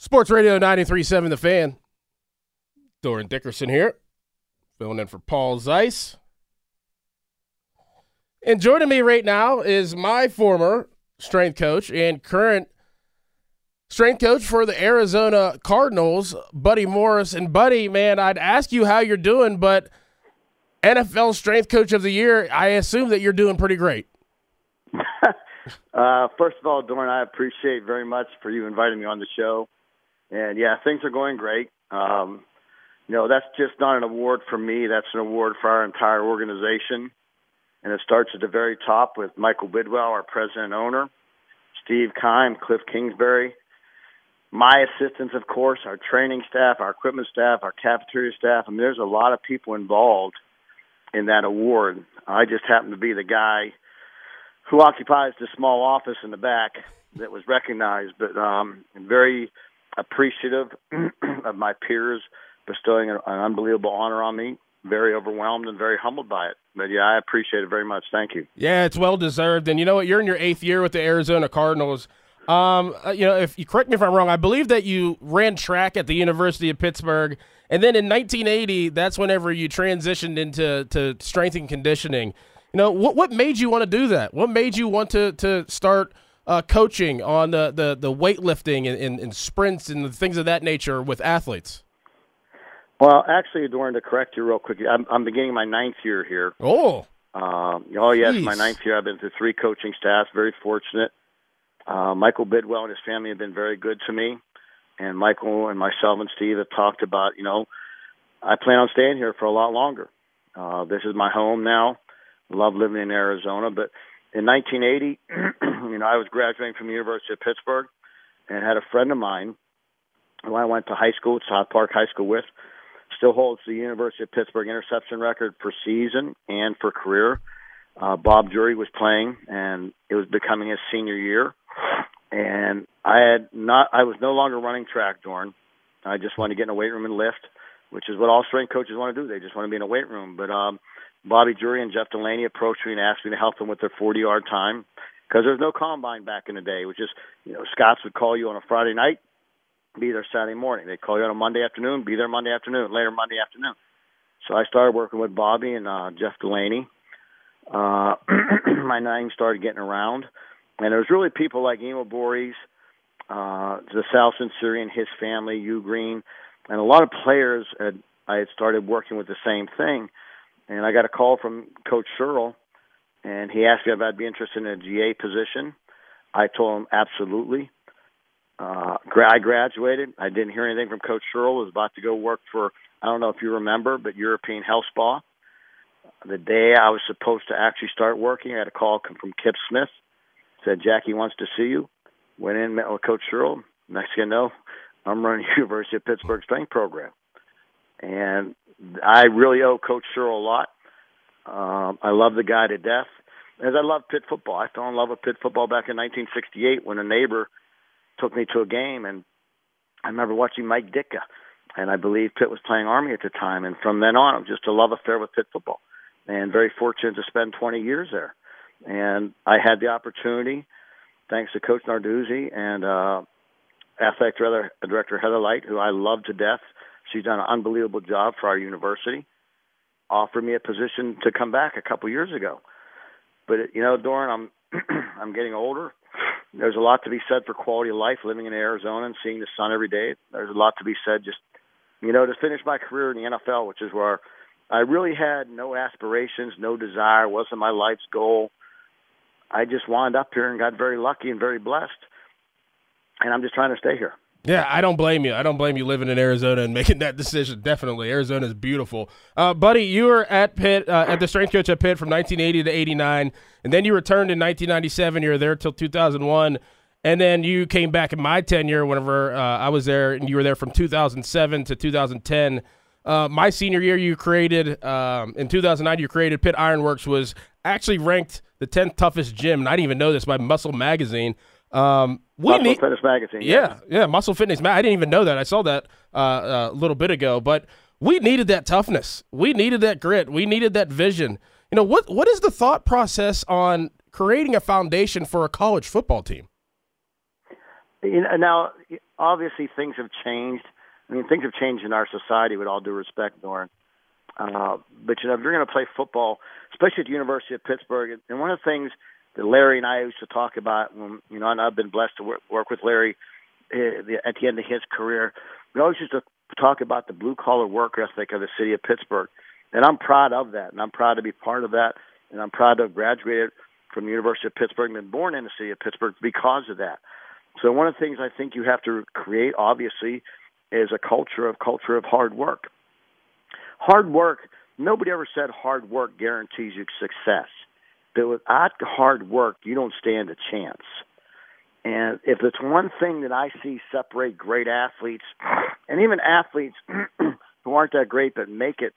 Sports Radio 93.7 The Fan. Dorin Dickerson here, filling in for Paul Zeise. And joining me right now is my former strength coach and current strength coach for the Arizona Cardinals, Buddy Morris. And Buddy, man, I'd ask you how you're doing, but NFL Strength Coach of the Year, I assume that you're doing pretty great. uh, first of all, Dorin, I appreciate very much for you inviting me on the show. And yeah, things are going great. Um, you know, that's just not an award for me. That's an award for our entire organization. And it starts at the very top with Michael Bidwill, our president and owner, Steve Keim, Cliff Kingsbury, my assistants, of course, our training staff, our equipment staff, our cafeteria staff. I mean, there's a lot of people involved in that award. I just happen to be the guy who occupies the small office in the back that was recognized, but um, very appreciative of my peers bestowing an, unbelievable honor on me. Very overwhelmed and very humbled by it. But yeah, I appreciate it very much. Thank you. Yeah, it's well deserved. And you know what? You're in your eighth year with the Arizona Cardinals. Um, uh, you know, if you correct me if I'm wrong, I believe that you ran track at the University of Pittsburgh, and then in 1980, that's whenever you transitioned into to strength and conditioning. You know, what what made you want to do that? What made you want to to start uh, coaching on the, the, the weightlifting and, and, and, sprints and things of that nature with athletes? Well, actually, Dorin, to correct you real quick, I'm, I'm beginning my ninth year here. Oh. Um, oh, yes, Jeez. my ninth year. I've been through three coaching staffs, very fortunate. Uh, Michael Bidwill and his family have been very good to me. And Michael and myself and Steve have talked about, you know, I plan on staying here for a lot longer. Uh, this is my home now. Love living in Arizona, but in 1980, you know, I was graduating from the University of Pittsburgh and had a friend of mine who I went to high school, South Park High School with, still holds the University of Pittsburgh interception record for season and for career. Uh, Bob Jury was playing, and it was becoming his senior year. And I had not, I was no longer running track, Dorin. I just wanted to get in a weight room and lift, which is what all strength coaches want to do. They just want to be in a weight room. But um, Bobby Jury and Jeff Delaney approached me and asked me to help them with their 40 yard time because there was no combine back in the day. It was just, you know, Scots would call you on a Friday night, be there Saturday morning. They'd call you on a Monday afternoon, be there Monday afternoon, later Monday afternoon. So I started working with Bobby and uh, Jeff Delaney. Uh, my name started getting around, and there was really people like Emo Boris, uh, the Sal Centurion, his family, Hugh Green, and a lot of players had I had started working with the same thing and I got a call from Coach Sherrill, and he asked me if I'd be interested in a GA position. I told him absolutely. Uh, I graduated. I didn't hear anything from Coach. I was about to go work for I don't know if you remember, but European Health Spa. The day I was supposed to actually start working, I had a call come from Kip Smith. Said Jackie wants to see you. Went in, met with Coach Sherrill. Next thing you know, I'm running University of Pittsburgh strength program. And I really owe Coach Sherrill a lot. Um, I love the guy to death. As I love Pitt football. I fell in love with Pitt football back in 1968 when a neighbor took me to a game, and I remember watching Mike Ditka, and I believe Pitt was playing Army at the time. And from then on, it was just a love affair with Pitt football, and very fortunate to spend 20 years there. And I had the opportunity, thanks to Coach Narduzzi and uh, athletic director Heather Lyke, who I love to death She's done an unbelievable job for our university. Offered me a position to come back a couple years ago, but you know, Dorin, I'm I'm getting older. There's a lot to be said for quality of life living in Arizona and seeing the sun every day. There's a lot to be said just you know to finish my career in the NFL, which is where I really had no aspirations, no desire, wasn't my life's goal. I just wound up here and got very lucky and very blessed, and I'm just trying to stay here. Yeah, I don't blame you. I don't blame you living in Arizona and making that decision. Definitely, Arizona is beautiful. Uh, buddy, you were at Pitt uh, at the strength coach at Pitt from 1980 to 89, and then you returned in 1997. You were there till 2001, And then you came back in my tenure whenever uh, I was there, and you were there from 2007 to 2010. Uh, my senior year, you created um, in 2009. You created Pitt Ironworks was actually ranked the 10th toughest gym. And I didn't even know this by Muscle Magazine. Um, Muscle need, Fitness Magazine. Yeah, yeah, yeah Muscle Fitness. I didn't even know that. I saw that uh, a little bit ago, but we needed that toughness. We needed that grit. We needed that vision. You know what? What is the thought process on creating a foundation for a college football team? You know, now, obviously, things have changed. I mean, things have changed in our society. With all due respect, Dorin. Uh, but you know, if you're going to play football, especially at the University of Pittsburgh, and one of the things that Larry and I used to talk about when you know, and I've been blessed to work, work with Larry uh, at the end of his career. We always used to talk about the blue collar work ethic of the city of Pittsburgh, and I'm proud of that, and I'm proud to be part of that, and I'm proud to have graduated from the University of Pittsburgh and been born in the city of Pittsburgh because of that. So one of the things I think you have to create, obviously, is a culture of culture of hard work. Hard work. Nobody ever said hard work guarantees you success. But without hard work, you don't stand a chance. And if it's one thing that I see separate great athletes, and even athletes who aren't that great but make it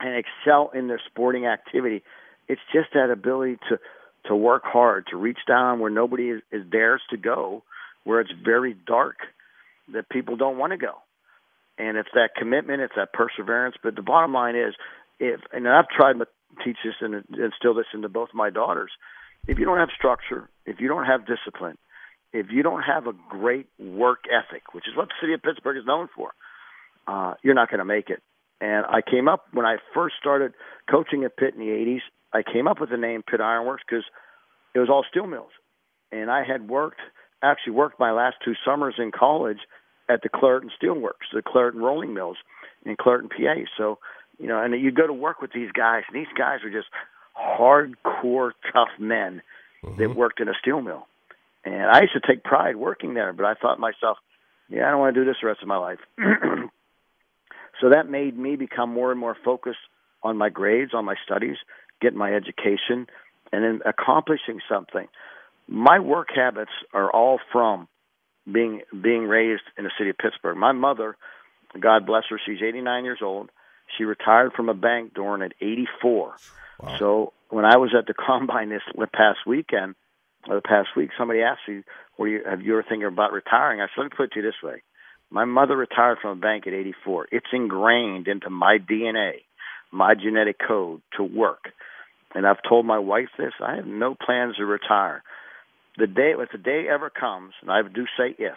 and excel in their sporting activity, it's just that ability to to work hard, to reach down where nobody is, is dares to go, where it's very dark, that people don't want to go. And it's that commitment, it's that perseverance. But the bottom line is, if and I've tried teach this and instill this into both my daughters, if you don't have structure, if you don't have discipline, if you don't have a great work ethic, which is what the city of Pittsburgh is known for, uh, you're not going to make it. And I came up when I first started coaching at Pitt in the 80s. I came up with the name Pitt Ironworks because it was all steel mills, and I had worked actually worked my last two summers in college at the Clairton Steelworks, the Clairton Rolling Mills in Clairton, PA. So you know, and you go to work with these guys, and these guys are just hardcore tough men mm-hmm. that worked in a steel mill. And I used to take pride working there, but I thought to myself, yeah, I don't want to do this the rest of my life. so that made me become more and more focused on my grades, on my studies, getting my education, and then accomplishing something. My work habits are all from being being raised in the city of Pittsburgh. My mother, God bless her, she's 89 years old. She retired from a bank during at 84. Wow. So when I was at the combine this past weekend, or the past week, somebody asked me, "Were you have you ever thinking about retiring?" I said, "Let me put it to you this way: my mother retired from a bank at 84. It's ingrained into my DNA, my genetic code to work. And I've told my wife this: I have no plans to retire. The day, if the day ever comes, and I do say if,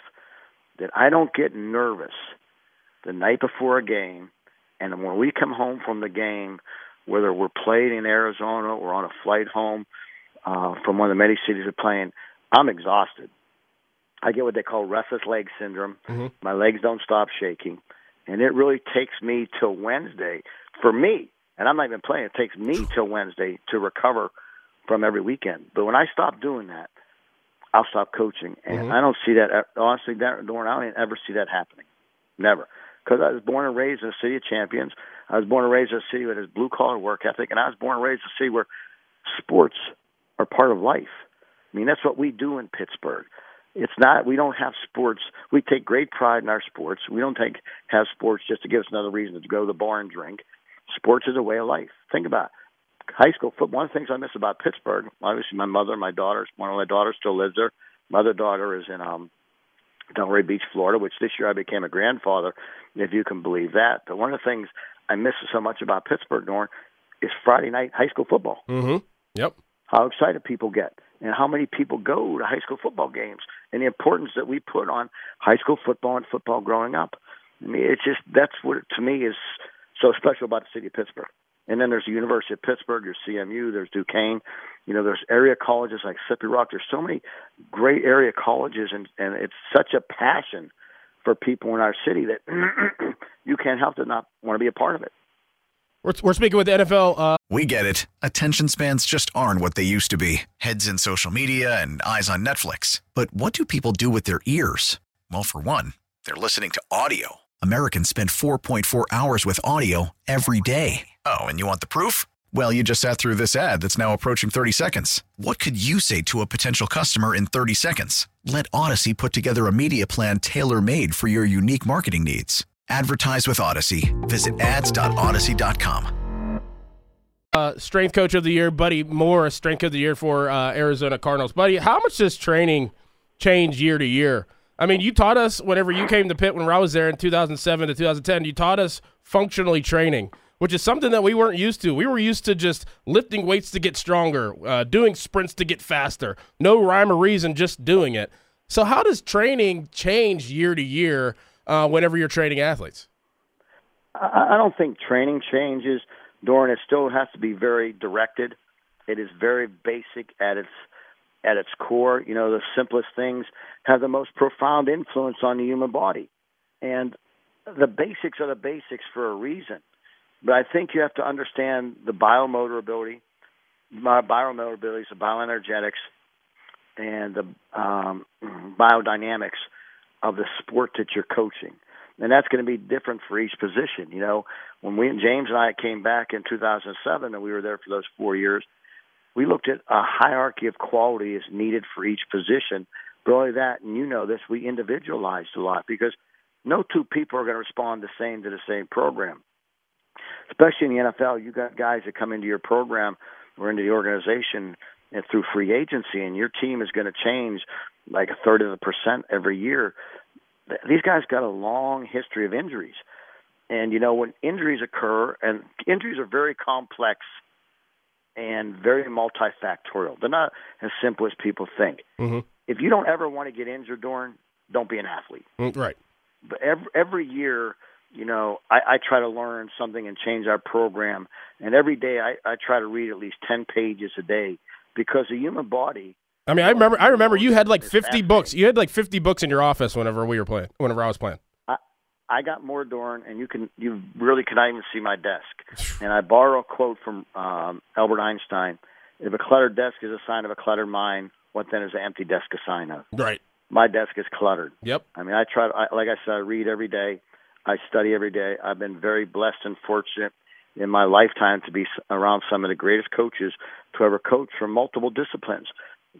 that I don't get nervous the night before a game, and when we come home from the game, whether we're playing in Arizona or on a flight home uh, from one of the many cities we're playing, I'm exhausted. I get what they call restless leg syndrome. Mm-hmm. My legs don't stop shaking, and it really takes me till Wednesday for me. And I'm not even playing. It takes me till Wednesday to recover from every weekend. But when I stop doing that, I'll stop coaching, and mm-hmm. I don't see that honestly. That I don't ever see that happening, never. Because I was born and raised in a city of champions. I was born and raised in a city with a blue collar work ethic, and I was born and raised in a city where sports are part of life. I mean, that's what we do in Pittsburgh. It's not we don't have sports. We take great pride in our sports. We don't take have sports just to give us another reason to go to the bar and drink. Sports is a way of life. Think about it. high school football. One of the things I miss about Pittsburgh, obviously, my mother, my daughters. One of my daughters still lives there. My other daughter is in um, Delray Beach, Florida, which this year I became a grandfather, if you can believe that. But one of the things I miss so much about Pittsburgh, Norm, is Friday night high school football. Mm-hmm. Yep how excited people get and how many people go to high school football games and the importance that we put on high school football and football growing up. I mean, it's just that's what to me is so special about the city of Pittsburgh. And then there's the University of Pittsburgh, there's CMU, there's Duquesne, you know, there's area colleges like Slippery Rock. There's so many great area colleges, and and it's such a passion for people in our city that you can't help to not want to be a part of it. We're, we're speaking with the NFL. Uh- we get it. Attention spans just aren't what they used to be heads in social media and eyes on Netflix. But what do people do with their ears? Well, for one, they're listening to audio. Americans spend 4.4 hours with audio every day. Oh, and you want the proof? Well, you just sat through this ad that's now approaching 30 seconds. What could you say to a potential customer in 30 seconds? Let Audacy put together a media plan tailor made for your unique marketing needs. Advertise with Audacy. Visit ads.audacy.com. Uh, strength coach of the year, Buddy Morris, strength of the year for uh, Arizona Cardinals. Buddy, how much does training change year to year? I mean, you taught us whenever you came to Pitt when I was there in 2007 to 2010, you taught us functionally training, which is something that we weren't used to. We were used to just lifting weights to get stronger, uh, doing sprints to get faster. No rhyme or reason, just doing it. So, how does training change year to year uh, whenever you're training athletes? I don't think training changes, Dorin. It still has to be very directed. It is very basic at its at its core. You know, the simplest things have the most profound influence on the human body, and the basics are the basics for a reason. But I think you have to understand the biomotor ability, biomotor abilities, the bioenergetics, and the um, biodynamics of the sport that you're coaching. And that's going to be different for each position. You know, when we and James and I came back in 2007 and we were there for those four years, we looked at a hierarchy of quality as needed for each position. But only that, and you know this, we individualized a lot because no two people are going to respond the same to the same program. Especially in the NFL, you got guys that come into your program or into the organization and through free agency, and your team is going to change like a third of a percent every year. These guys got a long history of injuries, and you know when injuries occur, and injuries are very complex and very multifactorial. They're not as simple as people think. Mm-hmm. If you don't ever want to get injured, Dorin, don't be an athlete. Mm, right. But every every year you know, I, I try to learn something and change our program. And every day I, I try to read at least 10 pages a day because the human body. I mean, I remember, I remember you had like 50 books. You had like 50 books in your office whenever we were playing, whenever I was playing. I, I got more Dorin, and you can, you really cannot even see my desk. And I borrow a quote from um, Albert Einstein: "If a cluttered desk is a sign of a cluttered mind, what then is an empty desk a sign of?" Right. My desk is cluttered. Yep. I mean, I try. To, I, like I said, I read every day. I study every day. I've been very blessed and fortunate in my lifetime to be around some of the greatest coaches to ever coach from multiple disciplines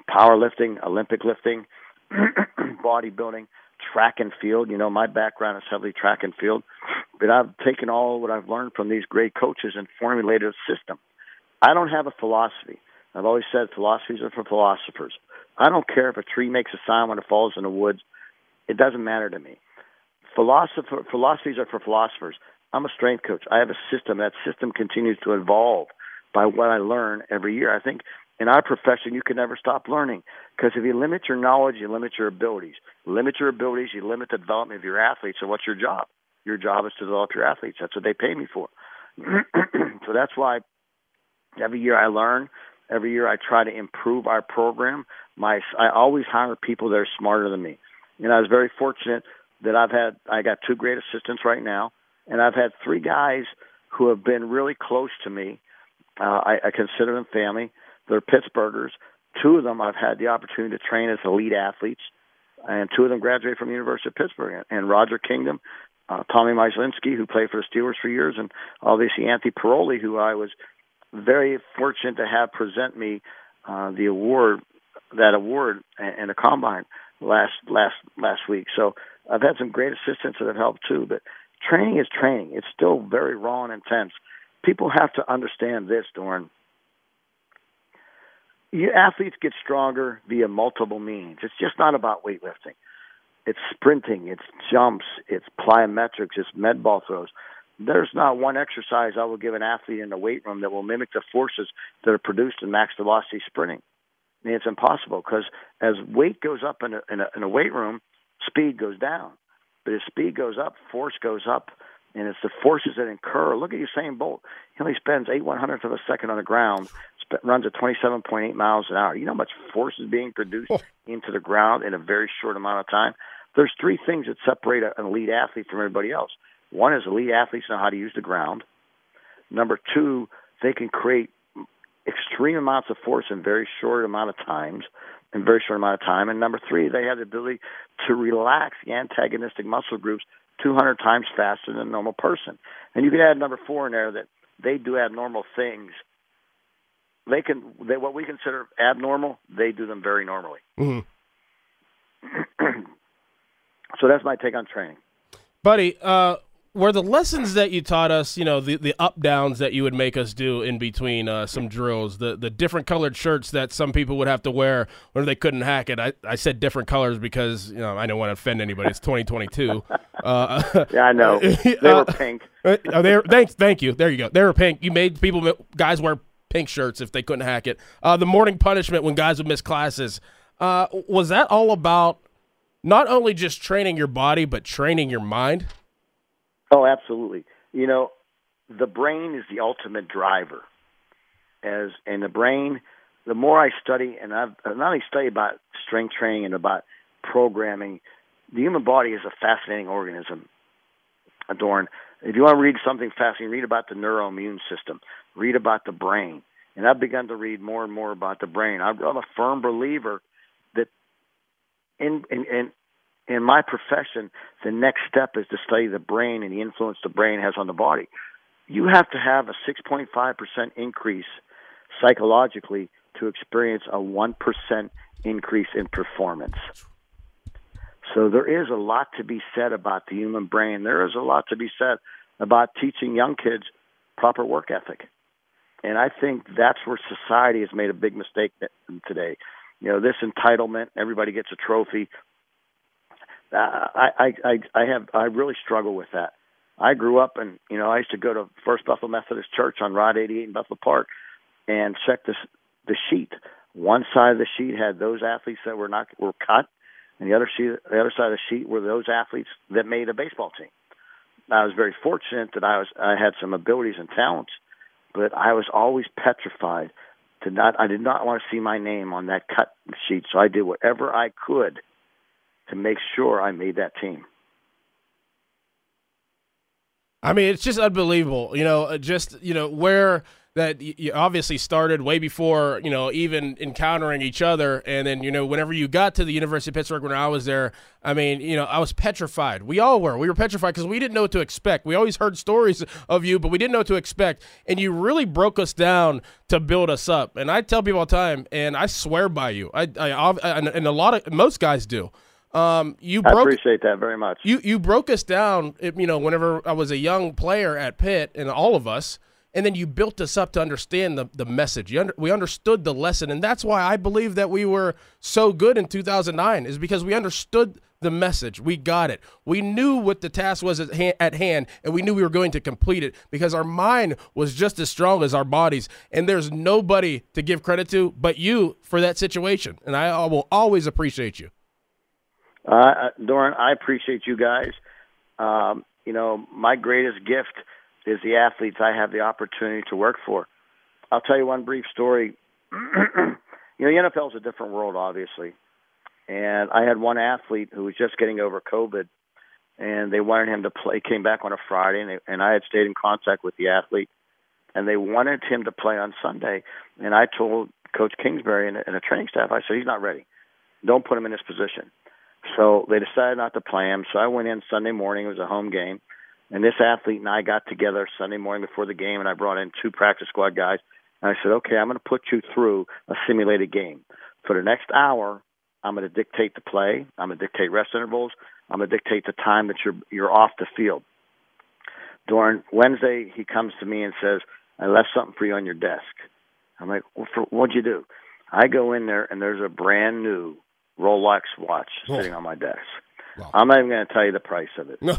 powerlifting, Olympic lifting, bodybuilding, track and field. You know, my background is heavily track and field, but I've taken all what I've learned from these great coaches and formulated a system. I don't have a philosophy. I've always said philosophies are for philosophers. I don't care if a tree makes a sound when it falls in the woods. It doesn't matter to me philosopher, philosophies are for philosophers. I'm a strength coach. I have a system. That system continues to evolve by what I learn every year. I think in our profession, you can never stop learning because if you limit your knowledge, you limit your abilities. Limit your abilities, you limit the development of your athletes. So, what's your job? Your job is to develop your athletes. That's what they pay me for. so that's why every year I learn. Every year I try to improve our program. My I always hire people that are smarter than me. And I was very fortunate that I've had. I got two great assistants right now, and I've had three guys who have been really close to me. Uh, I, I consider them family. They're Pittsburghers. Two of them I've had the opportunity to train as elite athletes, and two of them graduated from the University of Pittsburgh. And Roger Kingdom, uh, Tommy Myslinski, who played for the Steelers for years, and obviously Anthony Piroli, who I was very fortunate to have present me uh, the award, that award, and a combine last last last week. So I've had some great assistants that have helped too, but training is training. It's still very raw and intense. People have to understand this, Dorin. You, athletes get stronger via multiple means. It's just not about weightlifting. It's sprinting, it's jumps, it's plyometrics, it's med ball throws. There's not one exercise I will give an athlete in the weight room that will mimic the forces that are produced in max velocity sprinting. I mean, it's impossible because as weight goes up in a, in a, in a weight room, speed goes down. But as speed goes up, force goes up, and it's the forces that incur. Look at Usain Bolt. He only spends eight one hundredths of a second on the ground, runs at 27.8 miles an hour. You know how much force is being produced oh. into the ground in a very short amount of time? There's three things that separate an elite athlete from everybody else. One is elite athletes know how to use the ground. Number two, they can create extreme amounts of force in very short amount of times in very short amount of time. And number three, they have the ability to relax the antagonistic muscle groups 200 times faster than a normal person. And you can add number four in there that they do abnormal things. They can they what we consider abnormal, they do them very normally. Mm-hmm. so that's my take on training. Buddy, uh, were the lessons that you taught us, you know, the, the up downs that you would make us do in between uh, some drills, the the different colored shirts that some people would have to wear when they couldn't hack it. I, I said different colors because you know I don't want to offend anybody. It's 2022. Uh, yeah, I know. They were uh, pink. Uh, oh, they were, thanks, thank you. There you go. They were pink. You made people guys wear pink shirts if they couldn't hack it. Uh, the morning punishment when guys would miss classes. Uh, was that all about not only just training your body but training your mind? Oh, absolutely. You know, the brain is the ultimate driver. As and the brain, the more I study, and I've not only study about strength training and about programming, the human body is a fascinating organism. Adorn. If you want to read something fascinating, read about the neuroimmune system. Read about the brain. And I've begun to read more and more about the brain. I'm a firm believer that in in, in in my profession, the next step is to study the brain and the influence the brain has on the body. You have to have a 6.5% increase psychologically to experience a 1% increase in performance. So there is a lot to be said about the human brain. There is a lot to be said about teaching young kids proper work ethic. And I think that's where society has made a big mistake today. You know, this entitlement, everybody gets a trophy I, I I have I really struggle with that. I grew up and you know I used to go to First Buffalo Methodist Church on Route 88 in Buffalo Park and check the the sheet. One side of the sheet had those athletes that were not were cut, and the other sheet the other side of the sheet were those athletes that made a baseball team. I was very fortunate that I was I had some abilities and talents, but I was always petrified to not I did not want to see my name on that cut sheet, so I did whatever I could to make sure I made that team. I mean, it's just unbelievable. You know, uh, just you know where that you obviously started way before you know even encountering each other, and then you know whenever you got to the University of Pittsburgh when I was there, I mean, you know, I was petrified. We all were. We were petrified because we didn't know what to expect. We always heard stories of you, but we didn't know what to expect, and you really broke us down to build us up. And I tell people all the time, and I swear by you. I, I, I and a lot of most guys do. Um, you broke, I appreciate that very much. You you broke us down. You know, whenever I was a young player at Pitt, and all of us, and then you built us up to understand the the message. Under, we understood the lesson, and that's why I believe that we were so good in 2009 is because we understood the message. We got it. We knew what the task was at, ha- at hand, and we knew we were going to complete it because our mind was just as strong as our bodies. And there's nobody to give credit to but you for that situation, and I will always appreciate you. Uh, Dorin, I appreciate you guys. Um, you know, my greatest gift is the athletes I have the opportunity to work for. I'll tell you one brief story. you know, the NFL is a different world, obviously. And I had one athlete who was just getting over COVID, and they wanted him to play. Came back on a Friday, and, they, and I had stayed in contact with the athlete, and they wanted him to play on Sunday. And I told Coach Kingsbury and, and the training staff, I said, he's not ready. Don't put him in this position. So they decided not to play him. So I went in Sunday morning. It was a home game. And this athlete and I got together Sunday morning before the game, and I brought in two practice squad guys. And I said, okay, I'm going to put you through a simulated game. For the next hour, I'm going to dictate the play. I'm going to dictate rest intervals. I'm going to dictate the time that you're you're off the field. During Wednesday, he comes to me and says, "I left something for you on your desk." I'm like, well, for, "What'd you do?" I go in there and there's a brand new Rolex watch oh. sitting on my desk. Wow. I'm not even going to tell you the price of it. No.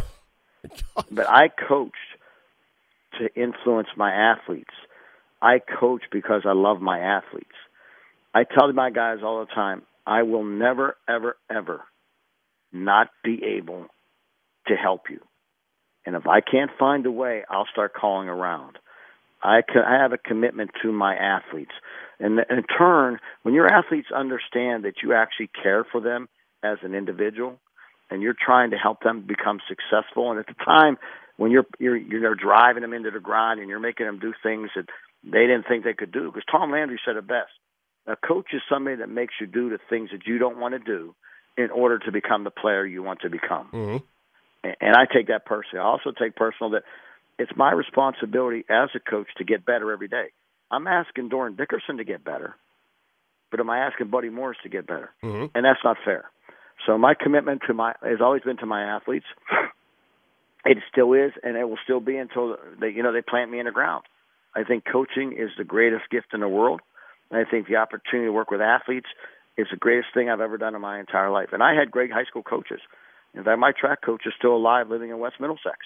but I coached to influence my athletes. I coach because I love my athletes. I tell my guys all the time, I will never, ever, ever not be able to help you. And if I can't find a way, I'll start calling around. I, I have a commitment to my athletes. And in turn, when your athletes understand that you actually care for them as an individual and you're trying to help them become successful, and at the time when you're you're you're driving them into the grind and you're making them do things that they didn't think they could do, because Tom Landry said it best: a coach is somebody that makes you do the things that you don't want to do in order to become the player you want to become. Mm-hmm. And I take that personally. I also take personal that it's my responsibility as a coach to get better every day. I'm asking Dorin Dickerson to get better, but am I asking Buddy Morris to get better? Mm-hmm. And that's not fair. So my commitment to my has always been to my athletes. It still is, and it will still be until they, you know, they plant me in the ground. I think coaching is the greatest gift in the world. I think the opportunity to work with athletes is the greatest thing I've ever done in my entire life. And I had great high school coaches. In fact, my track coach is still alive, living in West Middlesex.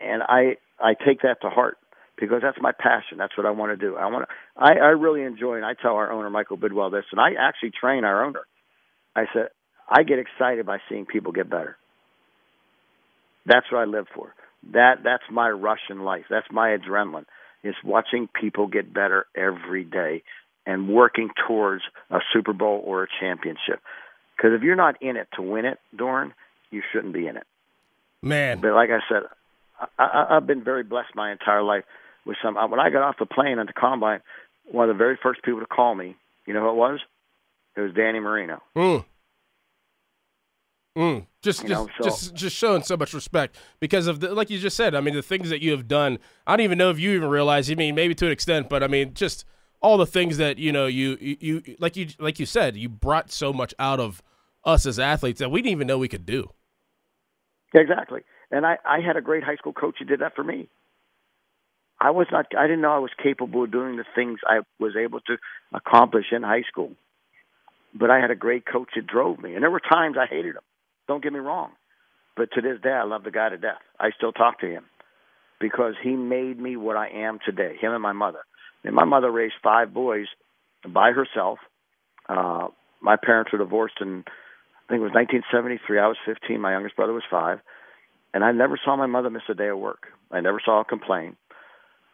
And I I take that to heart because that's my passion. That's what I want to do. I want to. I, I really enjoy, and I tell our owner Michael Bidwill this, and I actually train our owner. I said I get excited by seeing people get better. That's what I live for. That that's my rush in life. That's my adrenaline. Is watching people get better every day and working towards a Super Bowl or a championship. Because if you're not in it to win it, Dorn, you shouldn't be in it. Man. But like I said, I, I've been very blessed my entire life with some. When I got off the plane at the combine, one of the very first people to call me, you know who it was? It was Danny Marino. Mm. Mm. Just, just, know, so. just, just showing so much respect because of the, like you just said. I mean, the things that you have done. I don't even know if you even realize. I mean, maybe to an extent, but I mean, just all the things that you know, you, you, you like you, like you said, you brought so much out of us as athletes that we didn't even know we could do. Exactly, and I, I had a great high school coach who did that for me. I was not. I didn't know I was capable of doing the things I was able to accomplish in high school. But I had a great coach that drove me, and there were times I hated him. Don't get me wrong, but to this day, I love the guy to death. I still talk to him because he made me what I am today. Him and my mother. And my mother raised five boys by herself. Uh, my parents were divorced in I think it was 1973. I was 15. My youngest brother was five, and I never saw my mother miss a day of work. I never saw her complain.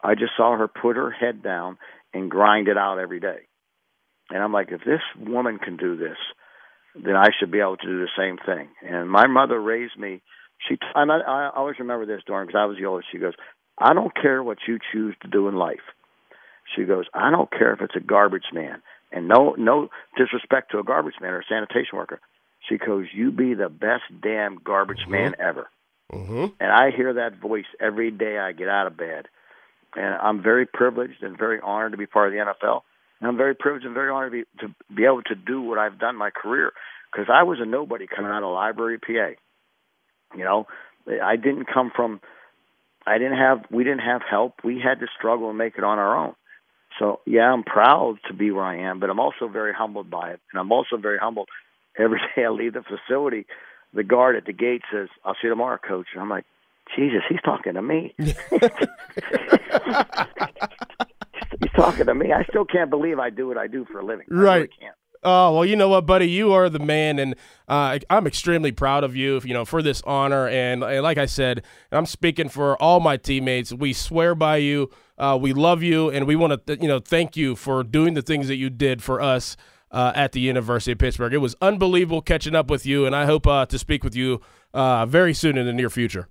I just saw her put her head down and grind it out every day. And I'm like, if this woman can do this, then I should be able to do the same thing. And my mother raised me. She, I, I always remember this, Dorin, because I was the oldest. She goes, I don't care what you choose to do in life. She goes, I don't care if it's a garbage man, and no, no disrespect to a garbage man or a sanitation worker. She goes, you be the best damn garbage mm-hmm. man ever. Mm-hmm. And I hear that voice every day I get out of bed and I'm very privileged and very honored to be part of the NFL. And I'm very privileged and very honored to be, to be able to do what I've done my career because I was a nobody coming out of library, PA. You know, I didn't come from. I didn't have. We didn't have help. We had to struggle and make it on our own. So yeah, I'm proud to be where I am, but I'm also very humbled by it, and I'm also very humbled every day I leave the facility. The guard at the gate says, "I'll see you tomorrow, coach." And I'm like, Jesus, he's talking to me. he's talking to me. I still can't believe I do what I do for a living. Right. Really can't. Oh well, you know what, buddy, you are the man, and uh, I'm extremely proud of you, you know, for this honor. And, and like I said, I'm speaking for all my teammates. We swear by you. Uh, we love you, and we want to, you know, thank you for doing the things that you did for us uh, at the University of Pittsburgh. It was unbelievable catching up with you, and I hope uh, to speak with you uh, very soon in the near future.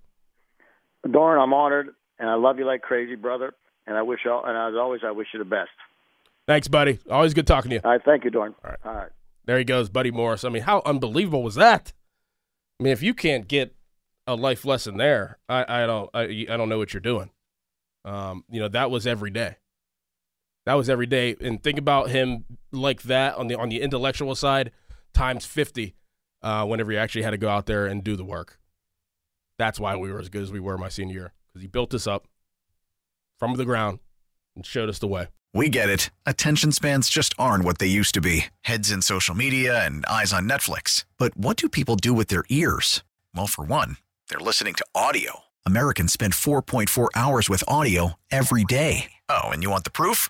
Dorin, I'm honored, and I love you like crazy, brother. And I wish, all, and as always, I wish you the best. Thanks, buddy. Always good talking to you. All right, thank you, Dorin. All right, all right. There he goes, Buddy Morris. I mean, how unbelievable was that? I mean, if you can't get a life lesson there, I, I don't, I, I don't know what you're doing. Um, you know, that was every day. That was every day, and think about him like that on the on the intellectual side, times fifty. Uh, whenever he actually had to go out there and do the work. That's why we were as good as we were my senior year because he built us up from the ground and showed us the way. We get it. Attention spans just aren't what they used to be heads in social media and eyes on Netflix. But what do people do with their ears? Well, for one, they're listening to audio. Americans spend 4.4 hours with audio every day. Oh, and you want the proof?